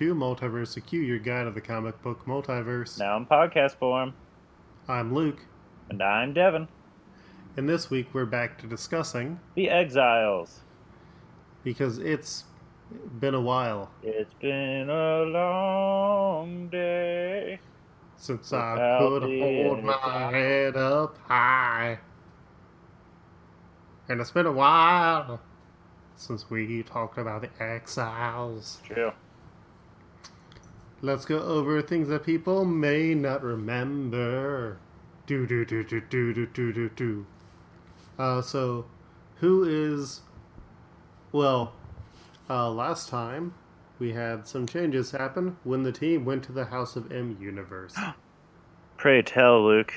to Multiverse Q, your guide of the comic book multiverse. Now in podcast form. I'm Luke, And I'm Devin. and this week we're back to discussing The Exiles. because it's been a while It's been a long day. since I could hold my head up high. And it's been a while since we talked about the exiles. True. Let's go over things that people may not remember. Do do do do do do do do do. Uh, so, who is? Well, uh, last time we had some changes happen when the team went to the House of M universe. Pray tell, Luke.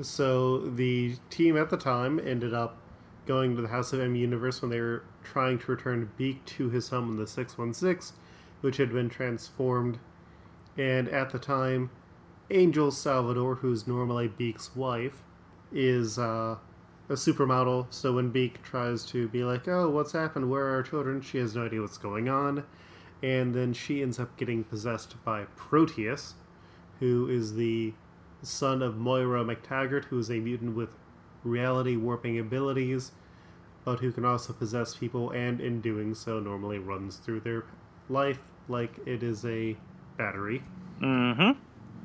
so the team at the time ended up going to the House of M universe when they were trying to return Beak to his home in the 616, which had been transformed. And at the time, Angel Salvador, who's normally Beak's wife, is uh, a supermodel. So when Beak tries to be like, "Oh, what's happened? Where are our children?" she has no idea what's going on, and then she ends up getting possessed by Proteus, who is the son of Moira MacTaggert, who is a mutant with reality warping abilities, but who can also possess people, and in doing so, normally runs through their life like it is a battery. Mm-hmm.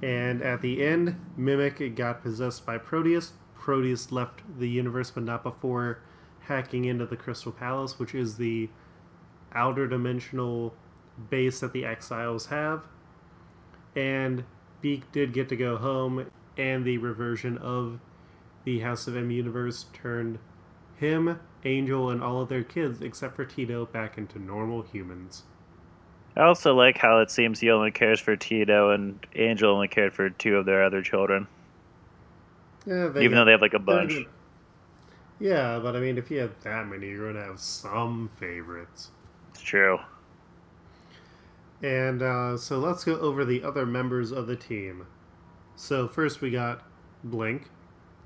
And at the end, Mimic got possessed by Proteus. Proteus left the universe, but not before hacking into the Crystal Palace, which is the outer dimensional base that the Exiles have. And Beak did get to go home, and the reversion of the House of M universe turned him, Angel, and all of their kids, except for Tito, back into normal humans. I also like how it seems he only cares for Tito and Angel only cared for two of their other children. Yeah, even got- though they have like a bunch. Yeah, but I mean, if you have that many, you're gonna have some favorites. It's true. And uh, so let's go over the other members of the team. So first we got Blink,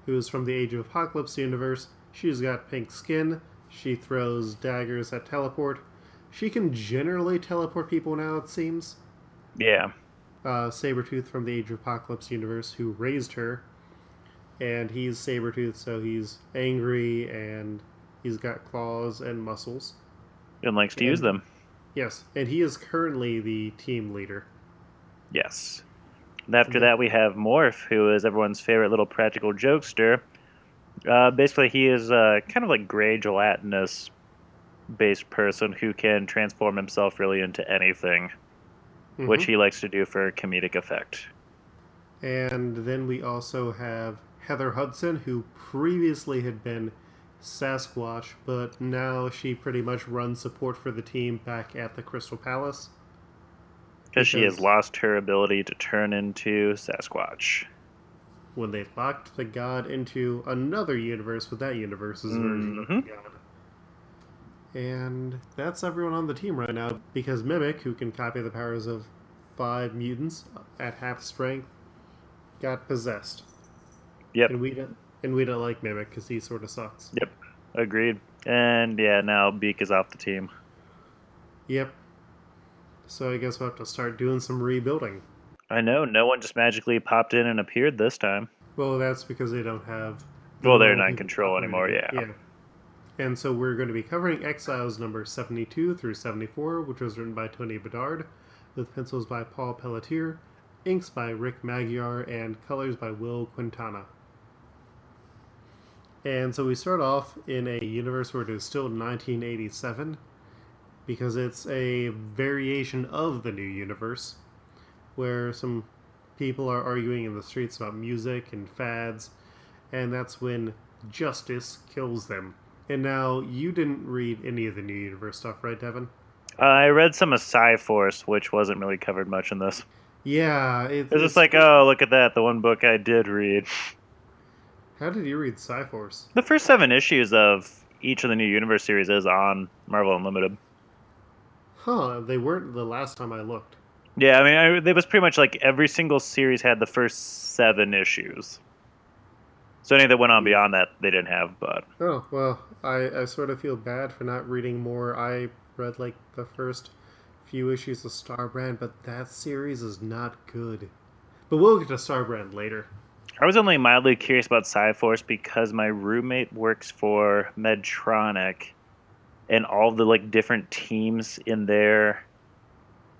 who is from the Age of Apocalypse universe. She's got pink skin. She throws daggers that teleport. She can generally teleport people now, it seems. Yeah. uh, Sabretooth from the Age of Apocalypse universe who raised her. And he's Sabretooth, so he's angry and he's got claws and muscles. And likes to And- use them. Yes, and he is currently the team leader. Yes. And after that, we have Morph, who is everyone's favorite little practical jokester. Uh, basically, he is uh, kind of like gray gelatinous based person who can transform himself really into anything, which Mhm. he likes to do for comedic effect. And then we also have Heather Hudson, who previously had been Sasquatch, but now she pretty much runs support for the team back at the Crystal Palace. Because she has lost her ability to turn into Sasquatch. When they locked the god into another universe with that universe's version of the Mhm. god. And that's everyone on the team right now because Mimic, who can copy the powers of five mutants at half strength, got possessed. Yep. And we don't, and we don't like Mimic because he sort of sucks. Yep. Agreed. And yeah, now Beak is off the team. Yep. So I guess we'll have to start doing some rebuilding. I know, no one just magically popped in and appeared this time. Well, that's because they don't have. Well, they're not in control anymore, yeah. Yeah. And so we're going to be covering Exiles number 72 through 74, which was written by Tony Bedard, with pencils by Paul Pelletier, inks by Rick Magyar, and colors by Will Quintana. And so we start off in a universe where it is still 1987, because it's a variation of the new universe, where some people are arguing in the streets about music and fads, and that's when justice kills them. And now you didn't read any of the new universe stuff, right, Devin? Uh, I read some of Psi-Force, which wasn't really covered much in this. Yeah, it, It's just like, oh, look at that, the one book I did read. how did you read Psi-Force? The first seven issues of each of the new universe series is on Marvel Unlimited. Huh? They weren't the last time I looked. Yeah, I mean, I, it was pretty much like every single series had the first seven issues. So any that went on beyond that, they didn't have. But Oh well, I I sort of feel bad for not reading more. I read like the first few issues of Starbrand, but that series is not good. But we'll get to Starbrand later. I was only mildly curious about Psi-Force because my roommate works for Medtronic, and all the like different teams in there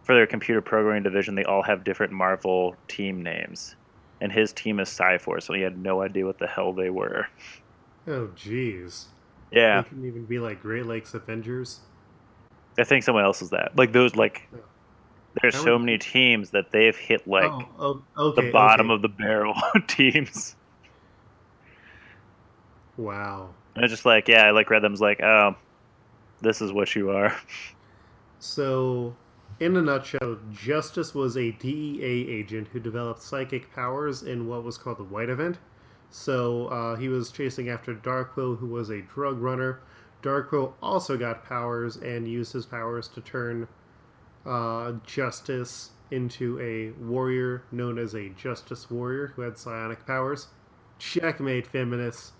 for their computer programming division, they all have different Marvel team names, and his team is Psi-Force, and he had no idea what the hell they were. Oh, jeez. Yeah, They can even be like Great Lakes Avengers. I think someone else is that. Like those, like Yeah. there's so many- teams that they've hit oh, like oh, oh, okay, the bottom okay. of the barrel teams. Wow. And it's just like, yeah, I like read them. like, oh, this is what you are. So, in a nutshell, Justice was a DEA agent who developed psychic powers in what was called the White Event. So, uh, he was chasing after Darkwill, who was a drug runner. Darkwill also got powers and used his powers to turn uh, Justice into a warrior known as a Justice Warrior who had psionic powers. Checkmate, feminists.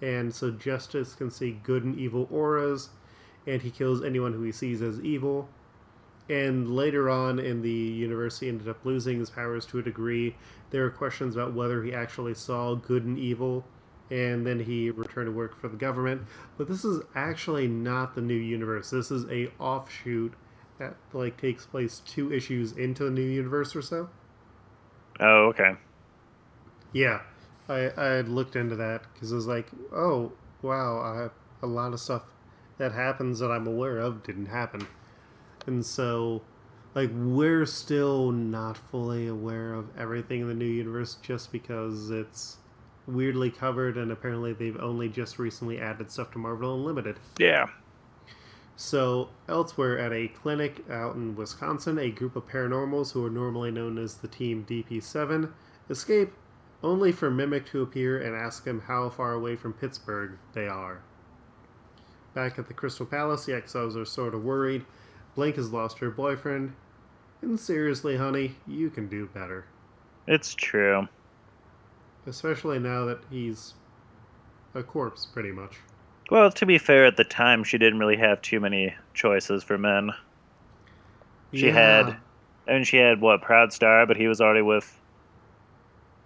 And so Justice can see good and evil auras, and he kills anyone who he sees as evil. And later on in the universe, he ended up losing his powers to a degree. There were questions about whether he actually saw good and evil, and then he returned to work for the government. But this is actually not the new universe. This is a offshoot that like takes place two issues into the new universe or so. Oh, okay. Yeah, I I had looked into that because it was like, oh wow, I, a lot of stuff that happens that I'm aware of didn't happen, and so like we're still not fully aware of everything in the new universe just because it's weirdly covered and apparently they've only just recently added stuff to Marvel Unlimited. Yeah. So, elsewhere at a clinic out in Wisconsin, a group of paranormals who are normally known as the Team DP7 escape, only for Mimic to appear and ask him how far away from Pittsburgh they are. Back at the Crystal Palace, the exiles are sort of worried. Blink has lost her boyfriend. And seriously, honey, you can do better. It's true. Especially now that he's a corpse, pretty much. Well, to be fair, at the time, she didn't really have too many choices for men. She had, I mean, she had what Proudstar, but he was already with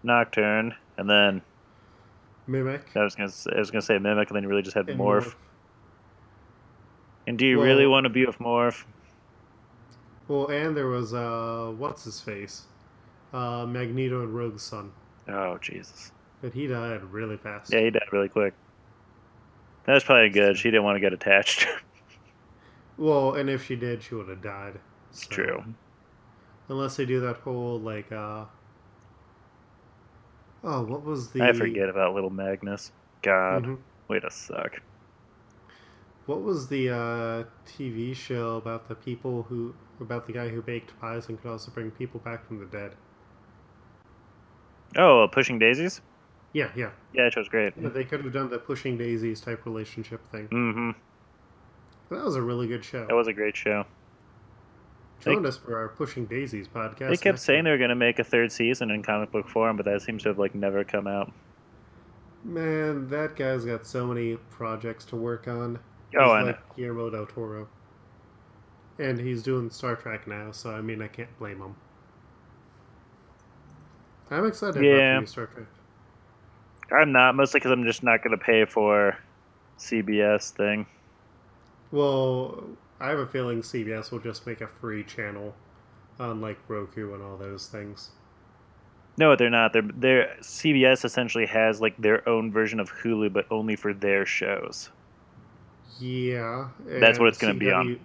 Nocturne, and then Mimic. I was gonna, I was gonna say Mimic, and then you really just had and Morph. And do you Well- really want to be with Morph? Well, and there was uh, what's his face, uh, Magneto and Rogue's son, Oh Jesus! but he died really fast. Yeah, he died really quick. That was probably good. She didn't want to get attached. Well, and if she did, she would have died. So- True. Unless they do that whole like, uh, oh, what was the? I forget about little Magnus. God, Mhm. way to suck. What was the uh, TV show about the people who about the guy who baked pies and could also bring people back from the dead? Oh, uh, Pushing Daisies. Yeah, yeah. Yeah, that show's great. But They could have done the pushing daisies type relationship thing. Mm-hmm. That was a really good show. That was a great show. Join us for our Pushing Daisies podcast. They kept saying they were going to make a third season in comic book form, but that seems to have like never come out. Man, that guy's got so many projects to work on. Oh, He's I know. like Guillermo del Toro. And he's doing Star Trek now, so I mean, I can't blame him. I'm excited Yeah. about Star Trek. I'm not mostly because I'm just not going to pay for CBS thing. Well, I have a feeling CBS will just make a free channel on like Roku and all those things. No, they're not. They're they're CBS essentially has like their own version of Hulu, but only for their shows. Yeah, That's what it's gonna be on.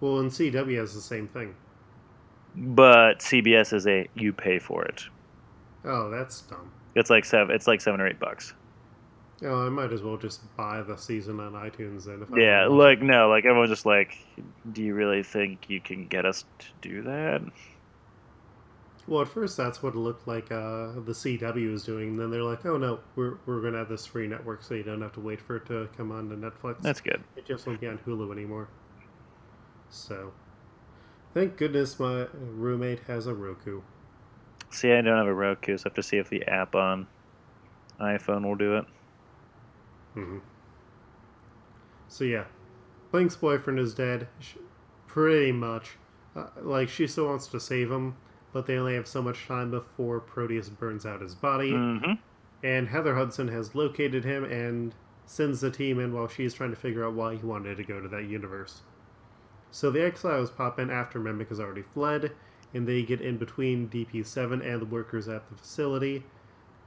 Well, and CW has the same thing. But CBS is a you pay for it. Oh, that's dumb. It's like seven. It's like seven or eight bucks. Oh, I might as well just buy the season on iTunes then. If Yeah, like no, like everyone's just like, do you really think you can get us to do that? Well, at first that's what it looked like uh, the CW was doing. And then they're like, "Oh no, we're we're gonna have this free network, so you don't have to wait for it to come on to Netflix. That's good. it just won't be on Hulu anymore." So, thank goodness my roommate has a Roku. See, I don't have a Roku, so I have to see if the app on iPhone will do it. hmm So yeah, Blink's boyfriend is dead, sh- pretty much. Uh, like she still wants to save him, but they only have so much time before Proteus burns out his body. hmm And Heather Hudson has located him and sends the team in while she's trying to figure out why he wanted to go to that universe. So the exiles pop in after Mimic has already fled, and they get in between DP7 and the workers at the facility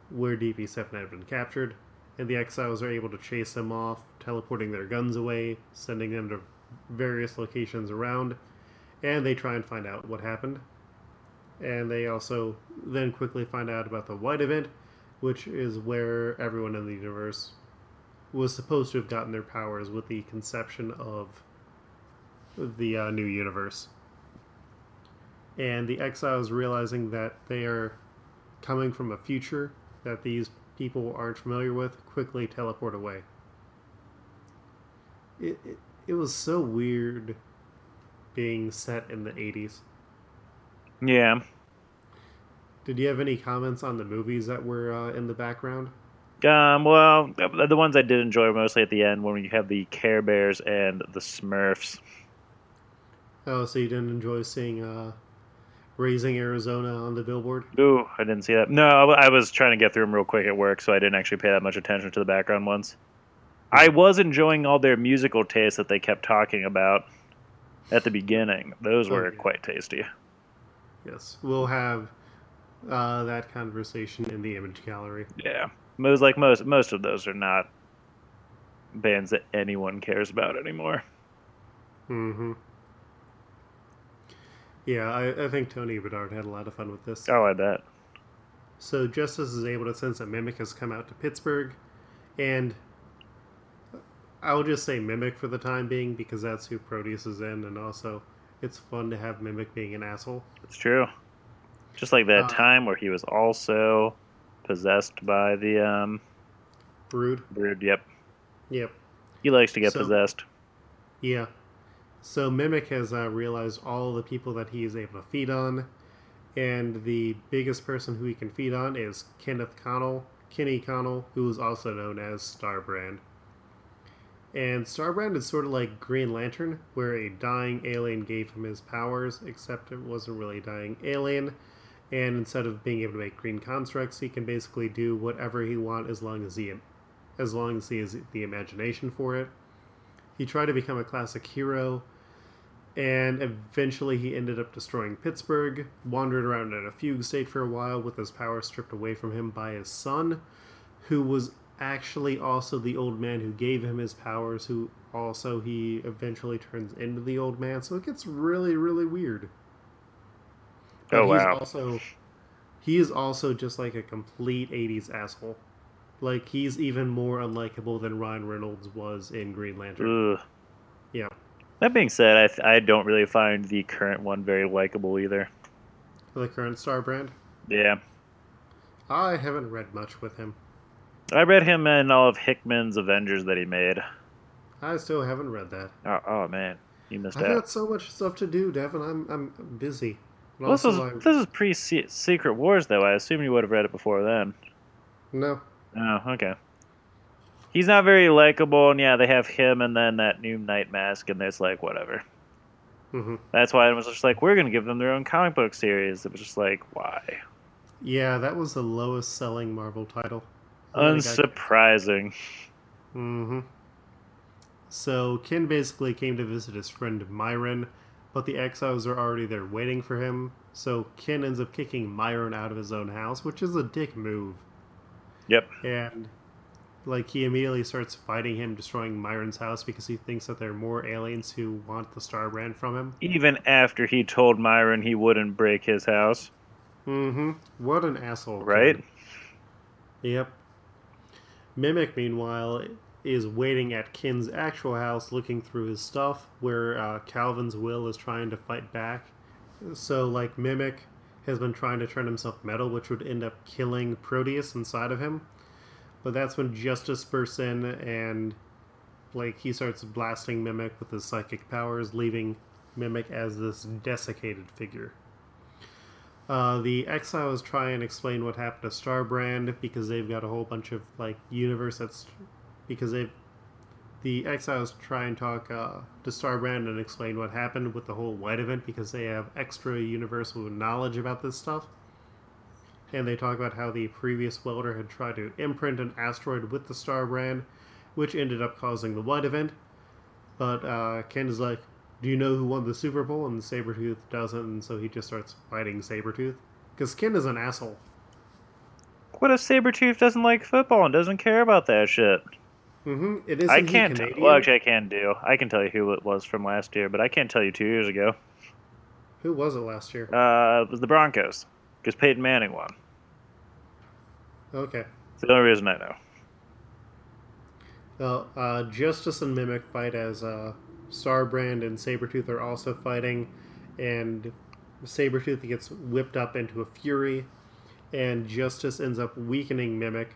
where DP7 had been captured. And the exiles are able to chase them off, teleporting their guns away, sending them to various locations around, and they try and find out what happened. And they also then quickly find out about the White event, which is where everyone in the universe was supposed to have gotten their powers with the conception of the uh, new universe. And the exiles realizing that they are coming from a future that these people aren't familiar with quickly teleport away. It, it, it was so weird being set in the 80s. Yeah. Did you have any comments on the movies that were uh, in the background? Um, well, the the ones I did enjoy were mostly at the end when you have the Care Bears and the Smurfs. Oh, so you didn't enjoy seeing uh, Raising Arizona on the billboard? Ooh, I didn't see that. No, I was trying to get through them real quick at work, so I didn't actually pay that much attention to the background ones. I was enjoying all their musical tastes that they kept talking about at the beginning. Those were Okay. quite tasty. Yes. We'll have uh, that conversation in the image gallery. Yeah, most like most most of those are not bands that anyone cares about anymore. Mm-hmm. Yeah, I, I think Tony Bedard had a lot of fun with this. Oh, I bet. So Justice is able to sense that Mimic has come out to Pittsburgh, and I'll just say Mimic for the time being because that's who Proteus is in, and also it's fun to have Mimic being an asshole. It's true. Just like that Uh, time where he was also possessed by the um Brood. brood. Yep, Yep. he likes to get So- possessed. Yeah. So Mimic has uh, realized all the people that he is able to feed on, and the biggest person who he can feed on is Kenneth Connell, Kenny Connell, who is also known as Starbrand. And Starbrand is sort of like Green Lantern, where a dying alien gave him his powers, except it wasn't really a dying alien. And instead of being able to make green constructs, he can basically do whatever he wants as long as he, as long as he has the imagination for it. He tried to become a classic hero, and eventually he ended up destroying Pittsburgh, wandered around in a fugue state for a while with his power stripped away from him by his son, who was actually also the old man who gave him his powers, who also he eventually turns into the old man. So it gets really, really weird. Oh, he's wow. Also, he is also just like a complete '80s asshole. Like he's even more unlikable than Ryan Reynolds was in Green Lantern. Ugh. Yeah. That being said, I, th- I don't really find the current one very likable either. The current star brand. Yeah. I haven't read much with him. I read him in all of Hickman's Avengers that he made. I still haven't read that. Oh, oh man, you missed I've out. got so much stuff to do, Devin. I'm I'm busy. Well, this is I- this is pre Secret Wars though. I assume you would have read it before then. no. Oh, okay. He's not very likable, and yeah, they have him and then that new Night Mask, and it's like whatever. hmm That's why it was just like we're gonna give them their own comic book series. It was just like why? Yeah, that was the lowest selling Marvel title. I- Unsurprising. Mm-hmm. So Ken basically came to visit his friend Myron, but the exiles are already there waiting for him. So Ken ends up kicking Myron out of his own house, which is a dick move. Yep. And like he immediately starts fighting him, destroying Myron's house because he thinks that there are more aliens who want the Star Brand from him. Even after he told Myron he wouldn't break his house, Mm-hmm. What an asshole. Right? Yep. Mimic, meanwhile, is waiting at Ken's actual house looking through his stuff where uh, Calvin's will is trying to fight back. So, like, Mimic has been trying to turn himself metal, which would end up killing Proteus inside of him. But that's when Justice bursts in and, like, he starts blasting Mimic with his psychic powers, leaving Mimic as this desiccated figure. Uh, the exiles try and explain what happened to Starbrand because they've got a whole bunch of like universe that's because they've the exiles try and talk uh, to Starbrand and explain what happened with the whole white event because they have extra universal knowledge about this stuff. And they talk about how the previous welder had tried to imprint an asteroid with the Starbrand, which ended up causing the white event. But uh, Ken is like, Do you know who won the Super Bowl? And Sabretooth doesn't, and so he just starts fighting Sabretooth. Because Ken is an asshole. What if Sabretooth doesn't like football and doesn't care about that shit? Mm-hmm. It is. I can't. Tell, well, actually, I can do. I can tell you who it was from last year, but I can't tell you two years ago. Who was it last year? Uh, it was the Broncos, because Peyton Manning won. Okay. It's the only reason I know. Well, uh, Justice and Mimic fight as uh, Starbrand and Sabretooth are also fighting, and Sabretooth gets whipped up into a fury, and Justice ends up weakening Mimic,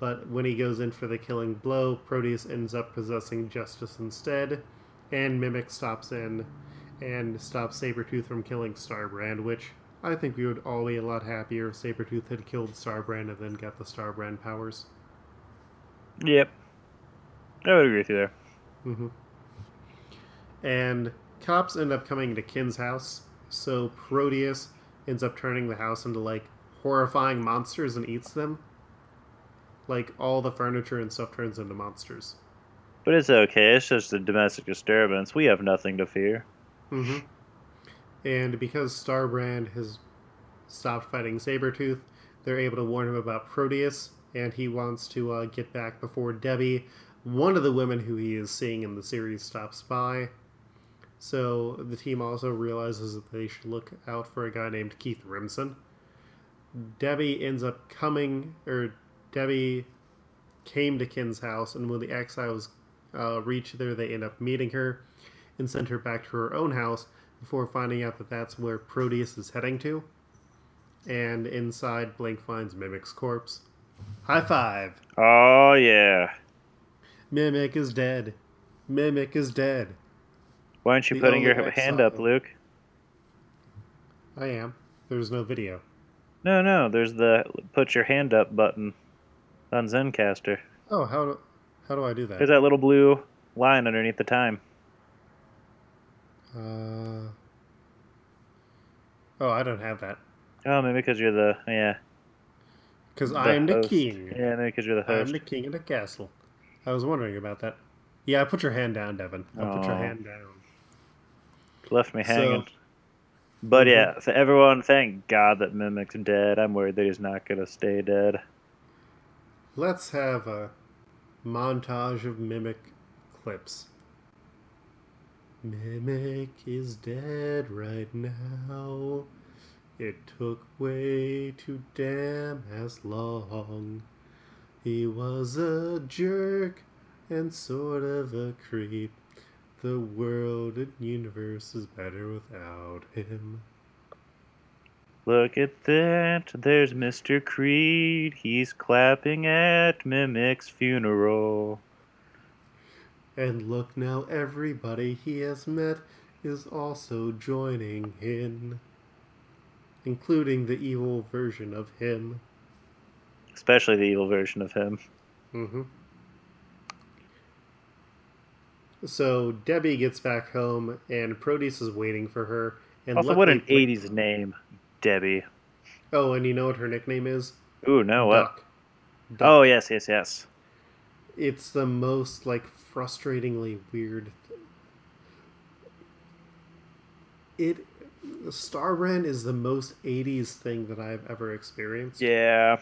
but when he goes in for the killing blow, Proteus ends up possessing Justice instead, and Mimic stops in and stops Sabretooth from killing Starbrand, which I think we would all be a lot happier if Sabretooth had killed Starbrand and then got the Starbrand powers. Yep. I would agree with you there. Mm-hmm. And cops end up coming to Ken's house, so Proteus ends up turning the house into like horrifying monsters and eats them. Like all the furniture and stuff turns into monsters. But it's okay. It's just a domestic disturbance. We have nothing to fear. Mm-hmm. And because Starbrand has stopped fighting Sabretooth, they're able to warn him about Proteus, and he wants to uh, get back before Debbie, one of the women who he is seeing in the series, stops by. So the team also realizes that they should look out for a guy named Keith Remsen. Debbie ends up coming, or Debbie came to Ken's house, and when the exiles uh, reach there, they end up meeting her and send her back to her own house before finding out that that's where Proteus is heading to. And inside, Blink finds Mimic's corpse. High five! Oh, yeah. Mimic is dead. Mimic is dead. Why aren't you The putting your hand up. Luke? I am. There's no video. No, no. There's the put your hand up button on Zencastr. Oh, how do, how do I do that? There's that little blue line underneath the time. Uh, oh, I don't have that. Oh, maybe because you're the yeah. Because I am the king. Yeah, maybe because you're the host. I am the king of the castle. I was wondering about that. Yeah, put your hand down, Devin. I'll put your hand down. Left me So- hanging. But Mhm. yeah, for everyone, thank God that Mimic's dead. I'm worried that he's not gonna stay dead. Let's have a montage of Mimic clips. Mimic is dead right now. It took way too damn as long. He was a jerk and sort of a creep. The world and universe is better without him. Look at that. There's Mr. Creed. He's clapping at Mimic's funeral. And look now, everybody he has met is also joining in, including the evil version of him. Especially the evil version of him. Mm-hmm. So Debbie gets back home, and Proteus is waiting for her. And Also, what an 80s name. Debbie. Oh, and you know what her nickname is? Ooh, no, what? Duck. Oh, yes, yes, yes. It's the most like frustratingly weird. It Starbrand is the most '80s thing that I've ever experienced. Yeah.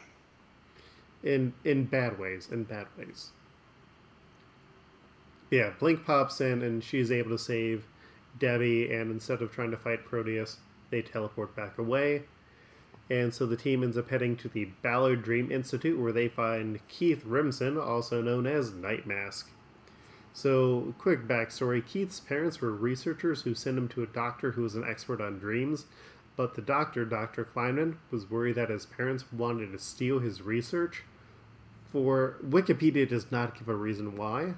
In in bad ways. In bad ways. Yeah, Blink pops in and she's able to save Debbie, and instead of trying to fight Proteus, they teleport back away. And so the team ends up heading to the Ballard Dream Institute where they find Keith Remsen, also known as Night Mask. So, quick backstory Keith's parents were researchers who sent him to a doctor who was an expert on dreams, but the doctor, Dr. Kleinman, was worried that his parents wanted to steal his research. For Wikipedia does not give a reason why.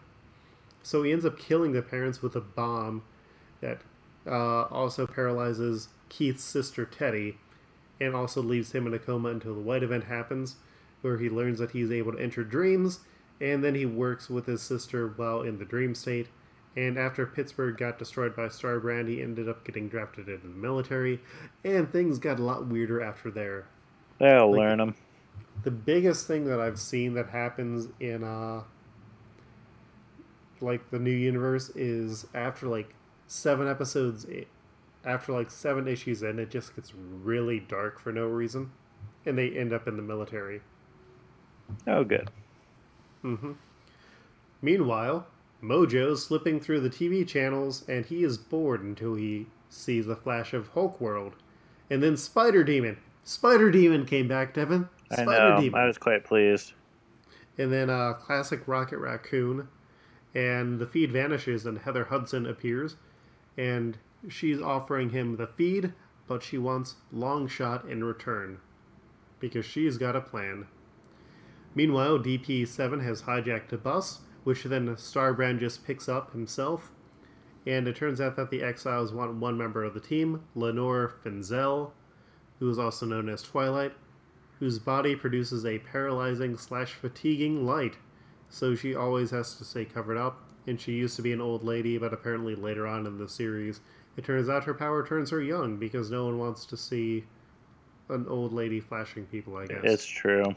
So he ends up killing the parents with a bomb that uh, also paralyzes Keith's sister Teddy and also leaves him in a coma until the White event happens, where he learns that he's able to enter dreams and then he works with his sister while in the dream state. And after Pittsburgh got destroyed by Starbrand, he ended up getting drafted into the military, and things got a lot weirder after there. They'll Like- learn them. The biggest thing that I've seen that happens in uh like the new universe is after like seven episodes after like seven issues in it just gets really dark for no reason and they end up in the military. Oh, good. Mm-hmm. Meanwhile, Mojo's slipping through the TV channels and he is bored until he sees a flash of Hulk World. And then Spider Demon. Spider Demon came back, Devin. I Spider know. Demon. I was quite pleased. And then uh, classic Rocket Raccoon. And the feed vanishes and Heather Hudson appears. And she's offering him the feed, but she wants Longshot in return. Because she's got a plan. Meanwhile, DP 7 has hijacked a bus, which then Starbrand just picks up himself. And it turns out that the exiles want one member of the team, Lenore Finzel, who is also known as Twilight, whose body produces a paralyzing slash fatiguing light, so she always has to stay covered up. And she used to be an old lady, but apparently later on in the series, it turns out her power turns her young because no one wants to see an old lady flashing people. I guess It's true.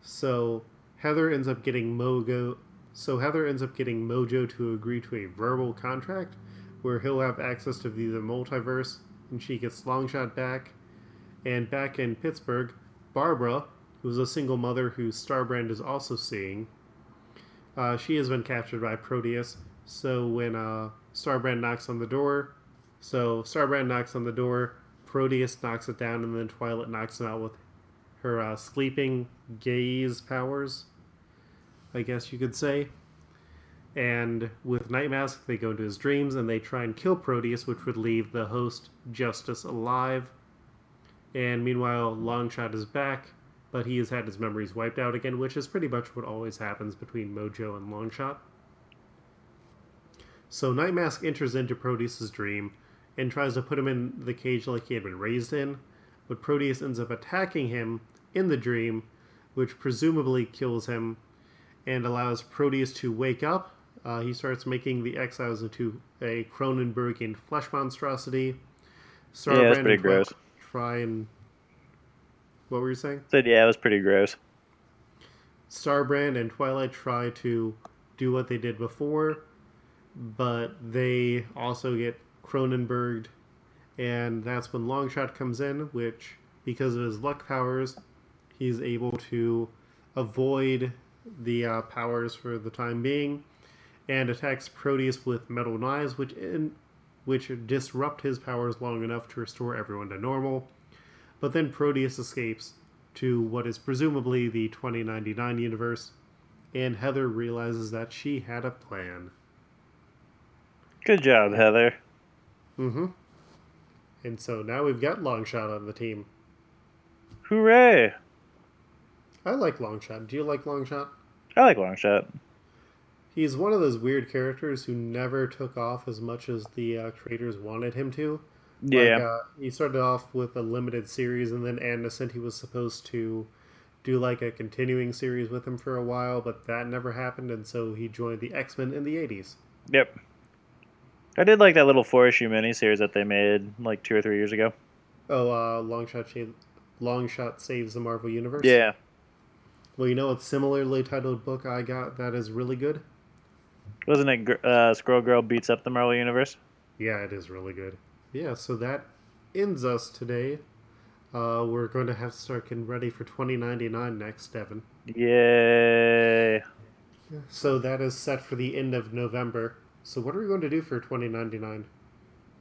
so Heather ends up getting Mogo. So Heather ends up getting Mojo to agree to a verbal contract where he'll have access to the, the multiverse, and she gets Longshot back. And back in Pittsburgh, Barbara, who's a single mother who Starbrand is also seeing, uh, she has been captured by Proteus. So when uh, Starbrand knocks on the door, so Starbrand knocks on the door, Proteus knocks it down, and then Twilight knocks him out with her uh, sleeping gaze powers, I guess you could say. And with Night Mask, they go into his dreams and they try and kill Proteus, which would leave the host Justice alive. And meanwhile, Longshot is back, but he has had his memories wiped out again, which is pretty much what always happens between Mojo and Longshot. So Night Mask enters into Proteus's dream and tries to put him in the cage like he had been raised in, but Proteus ends up attacking him in the dream, which presumably kills him and allows Proteus to wake up. Uh, he starts making the exiles into a Cronenbergian flesh monstrosity. Yeah, that's Starbrand pretty gross. Try and what were you saying? Said yeah, it was pretty gross. Starbrand and Twilight try to do what they did before, but they also get Cronenberged, and that's when Longshot comes in, which, because of his luck powers, he's able to avoid the uh, powers for the time being, and attacks Proteus with metal knives, which in, which disrupt his powers long enough to restore everyone to normal. But then Proteus escapes to what is presumably the 2099 universe, and Heather realizes that she had a plan. Good job, Heather. Mm-hmm. And so now we've got Longshot on the team. Hooray! I like Longshot. Do you like Longshot? I like Longshot. He's one of those weird characters who never took off as much as the uh, creators wanted him to. Yeah. Like, uh, he started off with a limited series, and then Anderson, he was supposed to do like a continuing series with him for a while, but that never happened, and so he joined the X Men in the 80s. Yep. I did like that little four issue miniseries that they made like two or three years ago. Oh, uh, Longshot, Shave- Longshot Saves the Marvel Universe? Yeah. Well, you know what similarly titled book I got that is really good? Wasn't it uh, Squirrel Girl beats up the Marvel Universe? Yeah, it is really good. Yeah, so that ends us today. Uh, we're going to have to start getting ready for 2099 next, Devin. Yay! So that is set for the end of November. So what are we going to do for 2099?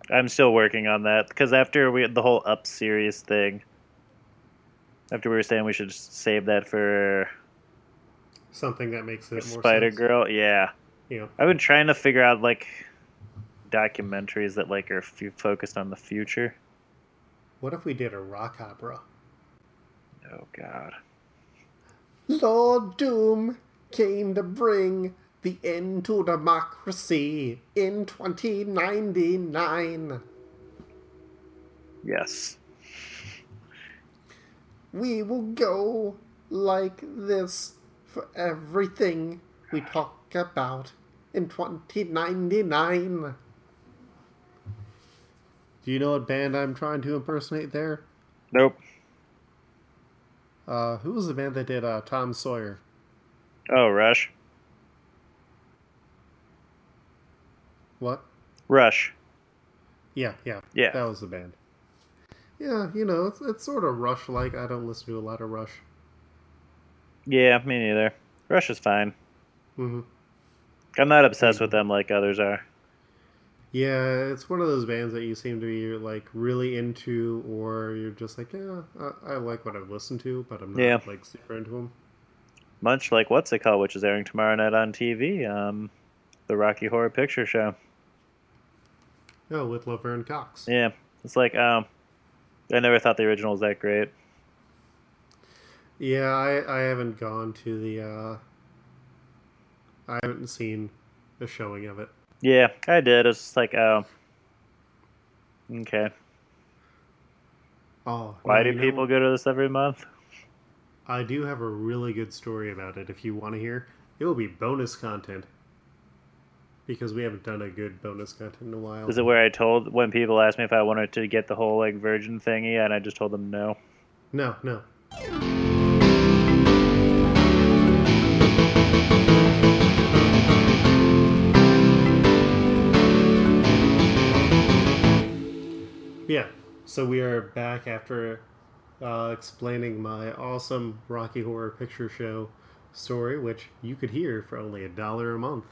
I'm still working on that because after we had the whole Up series thing, after we were saying we should save that for Something that makes it more Spider. Girl, yeah. Know, I've been trying to figure out like documentaries that like are f- focused on the future. what if we did a rock opera? Oh God. Lord Doom came to bring the end to democracy in 2099. Yes. We will go like this for everything we talk about in 2099. Do you know what band I'm trying to impersonate there? Nope. Uh, who was the band that did uh, Tom Sawyer? Oh, Rush. What? Rush. Yeah, yeah, Yeah. that was the band. Yeah, you know, it's, it's sort of Rush like. I don't listen to a lot of Rush. Yeah, me neither. Rush is fine. hmm I'm not obsessed with them like others are. Yeah, it's one of those bands that you seem to be like really into, or you're just like, yeah, I, I like what I've listened to, but I'm not Yeah. like super into them. Much like what's it called, which is airing tomorrow night on TV, um, the Rocky Horror Picture Show. Oh, with Laverne Cox. Yeah, it's like um, I never thought the original was that great. Yeah, I, I haven't gone to the. uh I haven't seen the showing of it. Yeah, I did. It's just like oh, okay. Oh, Why no, do you know, people go to this every month? I do have a really good story about it. If you want to hear, it will be bonus content because we haven't done a good bonus content in a while. Is it where I told when people asked me if I wanted to get the whole like virgin thingy, and I just told them no? No, no. Yeah, so we are back after uh, explaining my awesome Rocky Horror Picture Show story, which you could hear for only a dollar a month.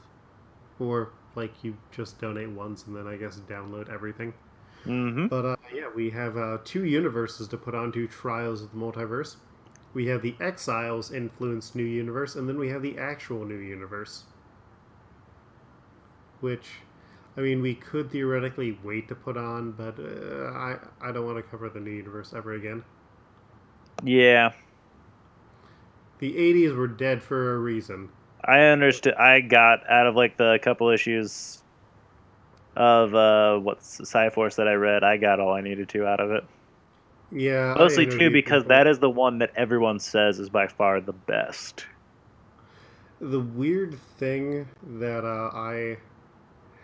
Or, like, you just donate once and then I guess download everything. Mm-hmm. But uh, yeah, we have uh, two universes to put onto Trials of the Multiverse. We have the Exiles influenced new universe, and then we have the actual new universe. Which, I mean, we could theoretically wait to put on, but uh, I I don't want to cover the new universe ever again. Yeah, The '80s were dead for a reason. I understood. I got out of like the couple issues of uh, what's Psi-Force that I read. I got all I needed to out of it. Yeah, Mostly too because people- that is the one that everyone says is by far the best. The weird thing that uh, I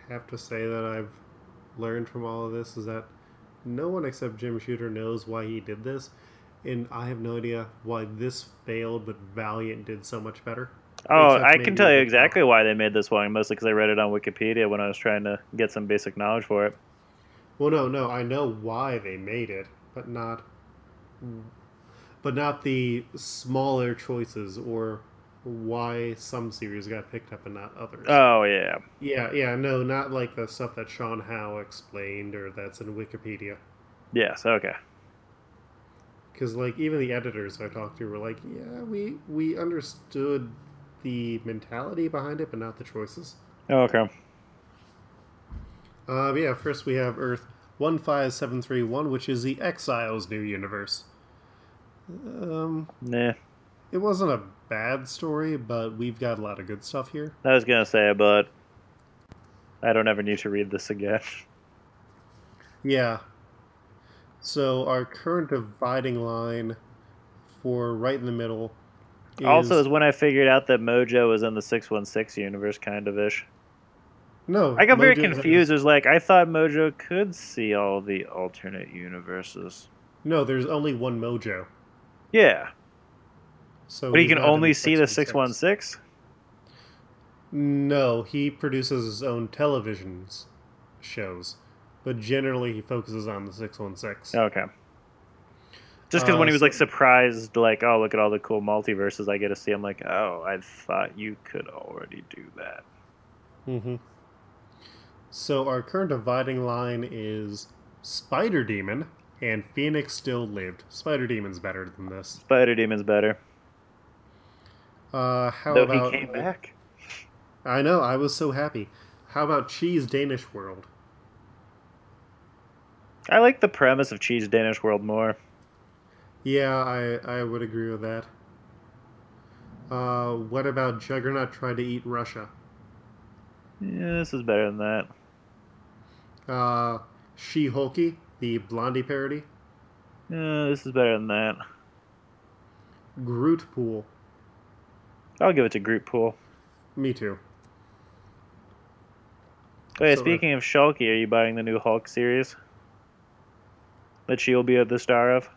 have to say that I've learned from all of this is that no one except Jim Shooter knows why he did this, and I have no idea why this failed, but Valiant did so much better. Oh, I can tell you exactly why they made this one. Mostly because I read it on Wikipedia when I was trying to get some basic knowledge for it. Well, no, no, I know why they made it, but not, but not the smaller choices or why some series got picked up and not others. Oh yeah, Yeah, yeah, no, not like the stuff that Sean Howe explained or that's in Wikipedia. yes, okay. Because like even the editors I talked to were like, yeah, we we understood the mentality behind it, but not the choices. Oh, okay. Uh, yeah, first we have Earth one five seven three one, which is the Exiles new universe. Um, Nah, it wasn't a bad story, but we've got a lot of good stuff here. I was gonna say, but I don't ever need to read this again. Yeah. So our current dividing line for right in the middle. Is, Also, is when I figured out that Mojo was in the six one six universe, kind of ish. no, I got very Mojo- confused. It was like I thought Mojo could see all the alternate universes. No, there's only one Mojo. Yeah, So but he can only see the 616. No, he produces his own television shows, but generally he focuses on the six one six. Okay. Just because Uh, when he was like surprised, like, oh, look at all the cool multiverses I get to see, I'm like, oh, I thought you could already do that. Mm-hmm. So our current dividing line is Spider Demon and Phoenix Still Lived. Spider Demon's better than this. Spider Demon's better. Uh, how Though about he came back. I know, I was so happy. How about Cheese Danish World? I like the premise of Cheese Danish World more. Yeah, I I would agree with that. Uh, what about Juggernaut tried to eat Russia? Yeah, this is better than that. Uh, She Hulky, the Blondie parody. Yeah, this is better than that. Groot Pool. I'll give it to Group Pool. Me too. Yeah, So, uh, speaking of Shulky, are you buying the new Hulk series? That she'll be the star of?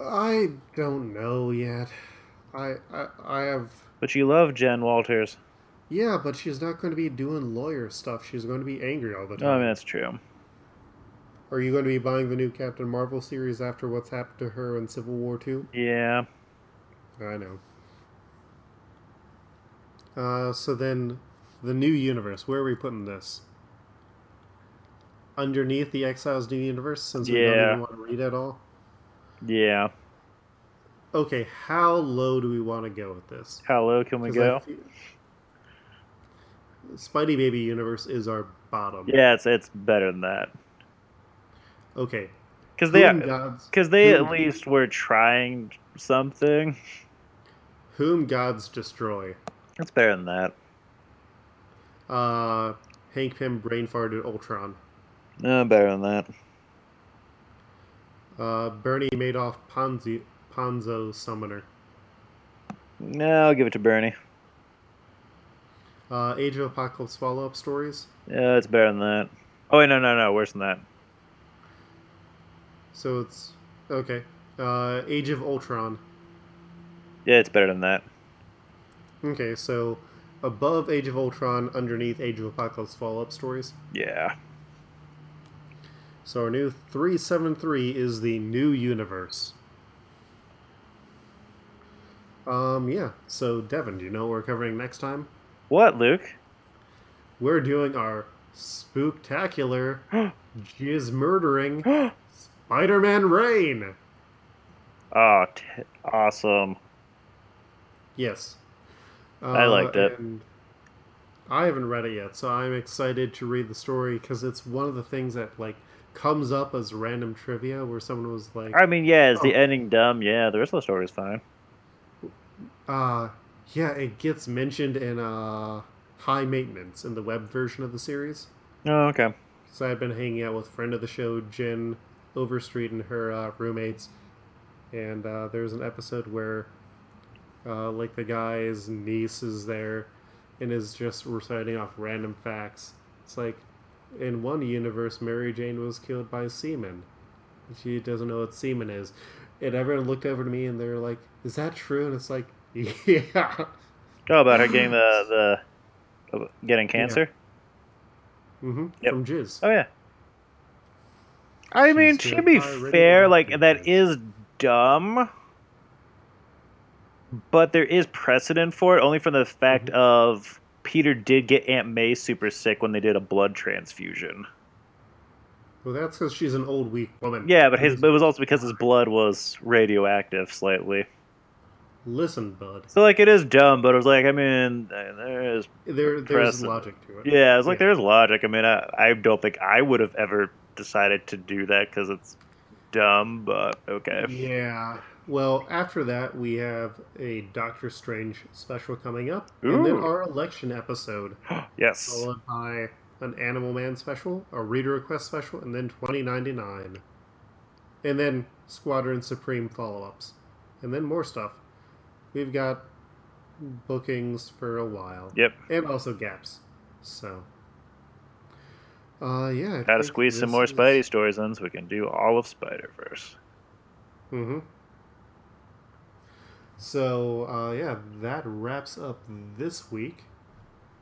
I don't know yet. I I, I have But you love Jen Walters. yeah, but she's not going to be doing lawyer stuff. She's going to be angry all the time. Oh, I mean, that's true. Are you going to be buying the new Captain Marvel series after what's happened to her in Civil War Two? Yeah. I know. Uh, so then, the new universe. Where are we putting this? Underneath the Exiles new universe, since we don't Yeah. even want to read at all. Yeah. Okay, how low do we want to go with this? How low can we 'Cause I go? feel- Spidey Baby universe is our bottom. Yeah, it's it's better than that. Okay. Because they, Whom gods, because they at whom- least were trying something. whom gods destroy. It's better than that. Uh, Hank Pym brain farted Ultron. No, better than that. Uh, Bernie Madoff Ponzi, Ponzo Summoner. No, I'll give it to Bernie. Uh, Age of Apocalypse follow up stories. Yeah, it's better than that. Oh wait, no, no, no, worse than that. So it's okay. Uh, Age of Ultron. Yeah, it's better than that. Okay, so above Age of Ultron, underneath Age of Apocalypse follow up stories. Yeah. So our new 373 is the new universe. Um, yeah. So, Devin, do you know what we're covering next time? What, Luke? We're doing our spooktacular, jizz murdering Spider Man Reign! Oh, t- awesome. Yes. I liked it. Uh, I haven't read it yet, so I'm excited to read the story because it's one of the things that, like, comes up as random trivia where someone was like, I mean, yeah, is the Oh. ending dumb? Yeah, the rest of the story is fine. Uh, yeah, it gets mentioned in uh, High Maintenance in the web version of the series. Oh, okay. So I've been hanging out with friend of the show, Jen Overstreet, and her uh, roommates. And uh, there's an episode where, uh, like, the guy's niece is there and is just reciting off random facts. It's like, in one universe, Mary Jane was killed by semen. She doesn't know what semen is. And everyone looked over to me and they're like, Is that true? And it's like, Yeah. Oh, about her getting the the getting cancer. Mm-hmm. Yep. From Jizz. Oh yeah. I She's mean, to be fair, like that is dumb, but there is precedent for it, only from the fact Mhm. of Peter did get Aunt May super sick when they did a blood transfusion. Well, that's because she's an old, weak woman. Yeah, but his it was also because his blood was radioactive slightly. Listen, bud. So like it is dumb, but it was like I mean there is There, there's logic to it. yeah, it's like Yeah. there's logic. I mean I, I don't think I would have ever decided to do that because it's dumb, but okay. Yeah. Well, after that, we have a Doctor Strange special coming up, and then our election episode, yes. followed by an Animal Man special, a Reader Request special, and then 2099. And then Squadron Supreme follow ups. And then more stuff. We've got bookings for a while. Yep. And also gaps. So. Uh, yeah. I Gotta squeeze some more is- Spidey stories in so we can do all of Spider Verse. Mm-hmm. So, uh, yeah, that wraps up this week.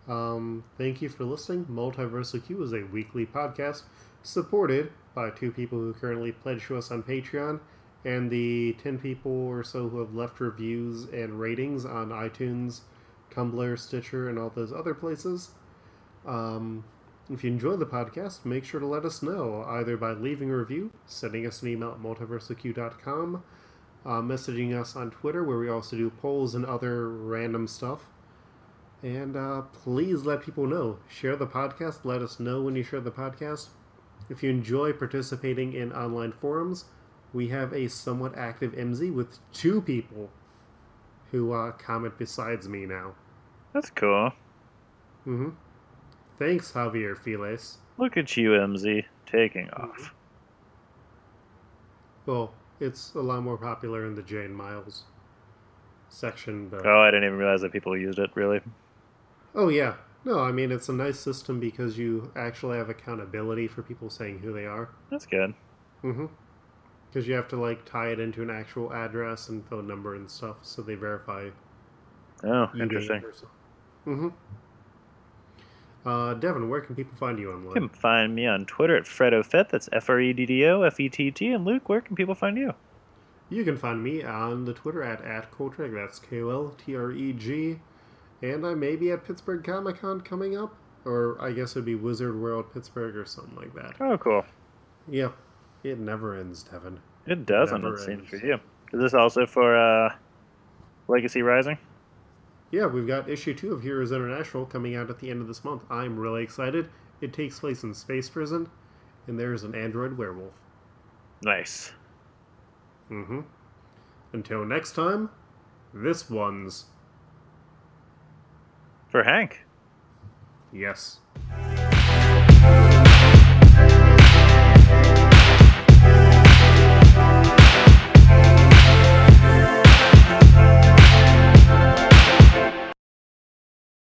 Um, thank you for listening. Multiversal Q is a weekly podcast supported by two people who currently pledge to us on Patreon and the 10 people or so who have left reviews and ratings on iTunes, Tumblr, Stitcher, and all those other places. Um, if you enjoy the podcast, make sure to let us know either by leaving a review, sending us an email at multiversalq.com, uh, messaging us on Twitter, where we also do polls and other random stuff. And uh, please let people know. Share the podcast. Let us know when you share the podcast. If you enjoy participating in online forums, we have a somewhat active MZ with two people who uh, comment besides me now. That's cool. Mm-hmm. Thanks, Javier Files. Look at you, MZ, taking off. Well, it's a lot more popular in the Jane Miles section. But Oh, I didn't even realize that people used it. Really? oh yeah, no, I mean it's a nice system because you actually have accountability for people saying who they are. That's good. Mm-hmm. Because you have to like tie it into an actual address and phone number and stuff, so they verify Oh, interesting. Mm-hmm. Uh, Devin, where can people find you online? You can find me on Twitter at FreddoFett. That's F R E D D O F E T T. And Luke, where can people find you? You can find me on the Twitter at at Koltreg. That's K O L T R E G, and I may be at Pittsburgh Comic Con coming up, or I guess it'd be Wizard World Pittsburgh or something like that. Oh, cool. Yeah, it never ends, Devin. It doesn't, Never it seems, for you. Is this also for uh, Legacy Rising? Yeah, we've got issue two of Heroes International coming out at the end of this month. I'm really excited. It takes place in Space Prison, and there's an android werewolf. Nice. Mm-hmm. Until next time, this one's For Hank. yes.